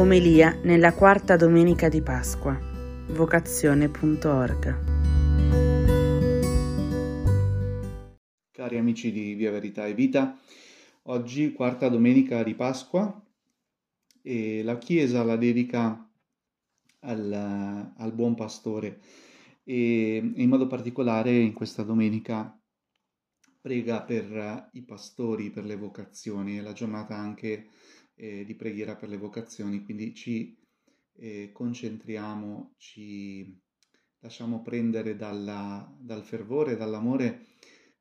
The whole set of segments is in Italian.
Omelia nella quarta domenica di Pasqua. Vocazione.org. Cari amici di Via Verità e Vita, oggi quarta domenica di Pasqua e la Chiesa la dedica al, al buon pastore e in modo particolare in questa domenica prega per i pastori, per le vocazioni, è la giornata anche eh, di preghiera per le vocazioni, quindi ci eh, concentriamo, ci lasciamo prendere dalla, dal fervore, dall'amore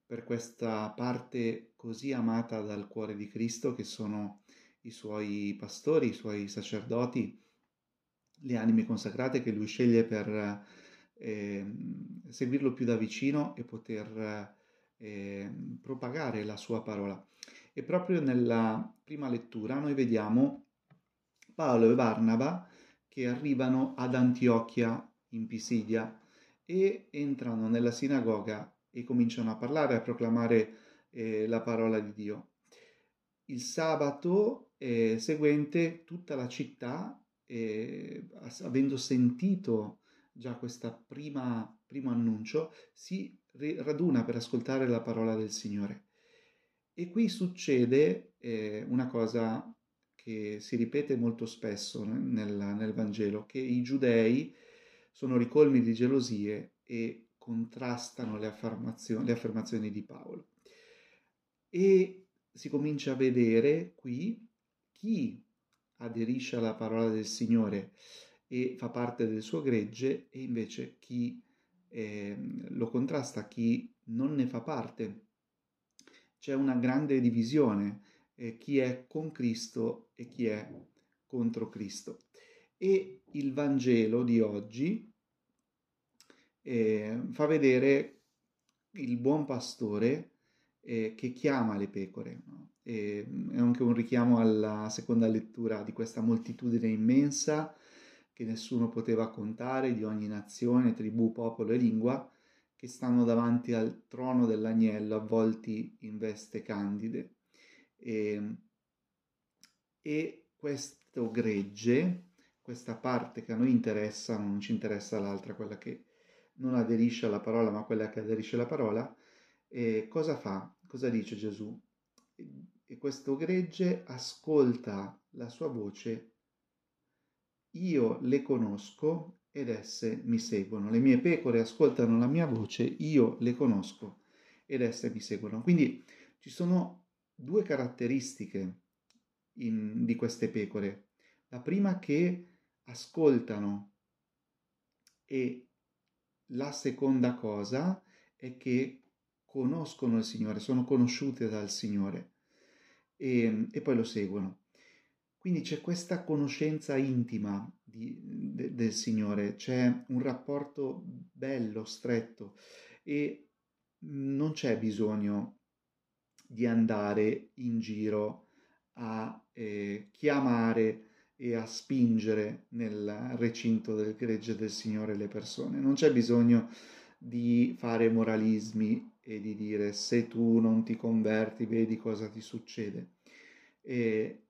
per questa parte così amata dal cuore di Cristo che sono i suoi pastori, i suoi sacerdoti, le anime consacrate che lui sceglie per eh, seguirlo più da vicino e poter eh, propagare la sua parola. E proprio nella prima lettura noi vediamo Paolo e Barnaba che arrivano ad Antiochia in Pisidia e entrano nella sinagoga e cominciano a parlare, a proclamare eh, la parola di Dio. Il sabato eh, seguente tutta la città, eh, avendo sentito già questo primo annuncio, si raduna per ascoltare la parola del Signore. E qui succede eh, una cosa che si ripete molto spesso nel, nel Vangelo, che i giudei sono ricolmi di gelosie e contrastano le affermazioni, le affermazioni di Paolo. E si comincia a vedere qui chi aderisce alla parola del Signore e fa parte del suo gregge e invece chi eh, lo contrasta, chi non ne fa parte. C'è una grande divisione, eh, chi è con Cristo e chi è contro Cristo. E il Vangelo di oggi eh, fa vedere il buon pastore eh, che chiama le pecore. No? è anche un richiamo alla seconda lettura di questa moltitudine immensa che nessuno poteva contare di ogni nazione, tribù, popolo e lingua, che stanno davanti al trono dell'agnello avvolti in veste candide. E, e questo gregge, questa parte che a noi interessa, non ci interessa l'altra, quella che non aderisce alla parola, ma quella che aderisce alla parola, e cosa fa? Cosa dice Gesù? E questo gregge ascolta la sua voce io le conosco ed esse mi seguono. Le mie pecore ascoltano la mia voce, io le conosco ed esse mi seguono. Quindi ci sono due caratteristiche in, di queste pecore. La prima che ascoltano e la seconda cosa è che conoscono il Signore, sono conosciute dal Signore e, e poi lo seguono. Quindi c'è questa conoscenza intima di, de, del Signore, c'è un rapporto bello, stretto e non c'è bisogno di andare in giro a eh, chiamare e a spingere nel recinto del gregge del Signore le persone. Non c'è bisogno di fare moralismi e di dire se tu non ti converti vedi cosa ti succede. E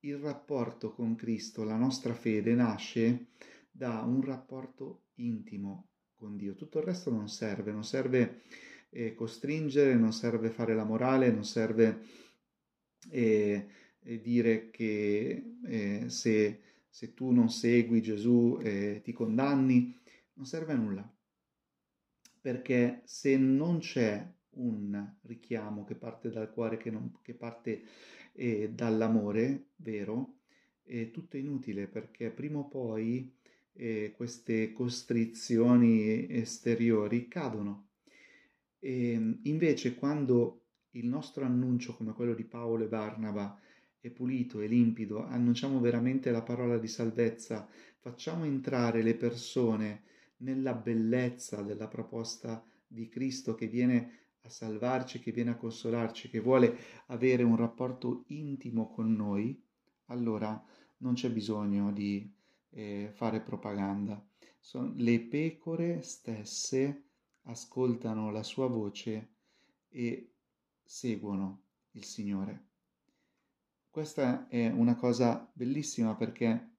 il rapporto con Cristo, la nostra fede nasce da un rapporto intimo con Dio. Tutto il resto non serve, non serve eh, costringere, non serve fare la morale, non serve eh, eh, dire che eh, se, se, tu non segui Gesù eh, ti condanni, non serve a nulla. Perché se non c'è un richiamo che parte dal cuore, che, non, che parte e dall'amore vero, è tutto inutile perché prima o poi eh, queste costrizioni esteriori cadono. E invece quando il nostro annuncio come quello di Paolo e Barnaba è pulito e limpido, annunciamo veramente la parola di salvezza, facciamo entrare le persone nella bellezza della proposta di Cristo che viene a salvarci, che viene a consolarci, che vuole avere un rapporto intimo con noi, allora non c'è bisogno di eh, fare propaganda. Son, le pecore stesse ascoltano la sua voce e seguono il Signore. questa è una cosa bellissima perché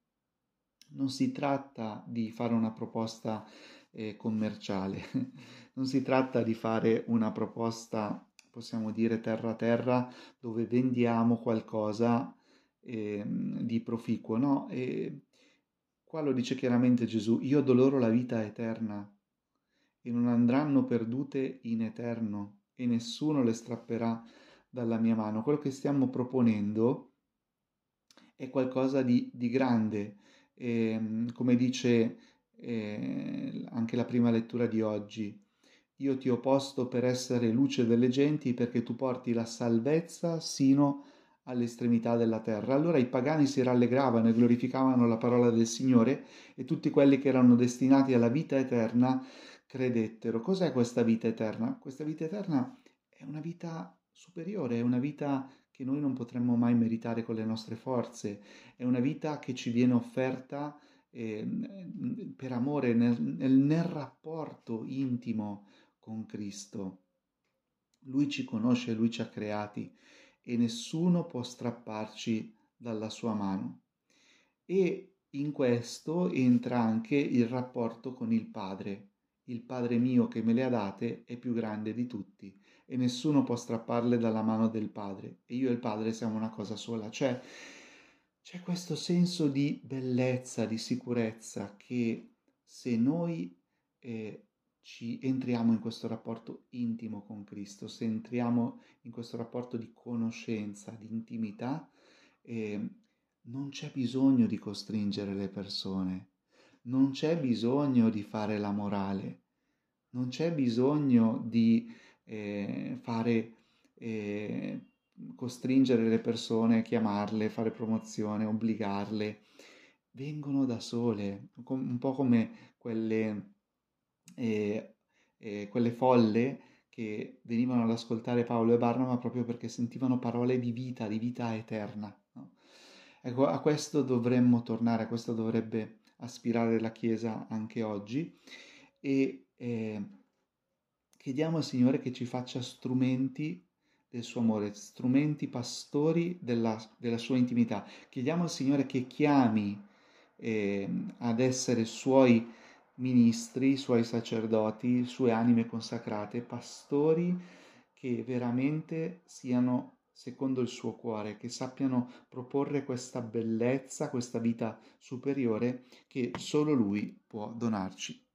non si tratta di fare una proposta eh, commerciale, non si tratta di fare una proposta, possiamo dire, terra a terra, dove vendiamo qualcosa eh, di proficuo, no? E qua lo dice chiaramente Gesù, io do loro la vita eterna e non andranno perdute in eterno e nessuno le strapperà dalla mia mano. Quello che stiamo proponendo è qualcosa di, di grande, e, ehm, come dice eh, anche la prima lettura di oggi. Io ti ho posto per essere luce delle genti perché tu porti la salvezza sino all'estremità della terra. Allora i pagani si rallegravano e glorificavano la parola del Signore e tutti quelli che erano destinati alla vita eterna credettero. Cos'è questa vita eterna? Questa vita eterna è una vita superiore, è una vita che noi non potremmo mai meritare con le nostre forze, è una vita che ci viene offerta eh, per amore nel, nel, nel rapporto intimo con Cristo. Lui ci conosce, lui ci ha creati e nessuno può strapparci dalla sua mano. E in questo entra anche il rapporto con il Padre. Il Padre mio che me le ha date è più grande di tutti e nessuno può strapparle dalla mano del Padre. E io e il Padre siamo una cosa sola. Cioè, c'è questo senso di bellezza, di sicurezza che se noi eh, ci entriamo in questo rapporto intimo con Cristo, se entriamo in questo rapporto di conoscenza, di intimità, eh, non c'è bisogno di costringere le persone, non c'è bisogno di fare la morale, non c'è bisogno di eh, fare eh, costringere le persone, chiamarle, fare promozione, obbligarle, vengono da sole, un po' come quelle, eh, eh, quelle folle che venivano ad ascoltare Paolo e Barnaba proprio perché sentivano parole di vita, di vita eterna. No? Ecco, a questo dovremmo tornare, a questo dovrebbe aspirare la Chiesa anche oggi e eh, chiediamo al Signore che ci faccia strumenti del suo amore, strumenti pastori della, della sua intimità. Chiediamo al Signore che chiami eh, ad essere suoi ministri, suoi sacerdoti, sue anime consacrate, pastori che veramente siano secondo il suo cuore, che sappiano proporre questa bellezza, questa vita superiore che solo Lui può donarci.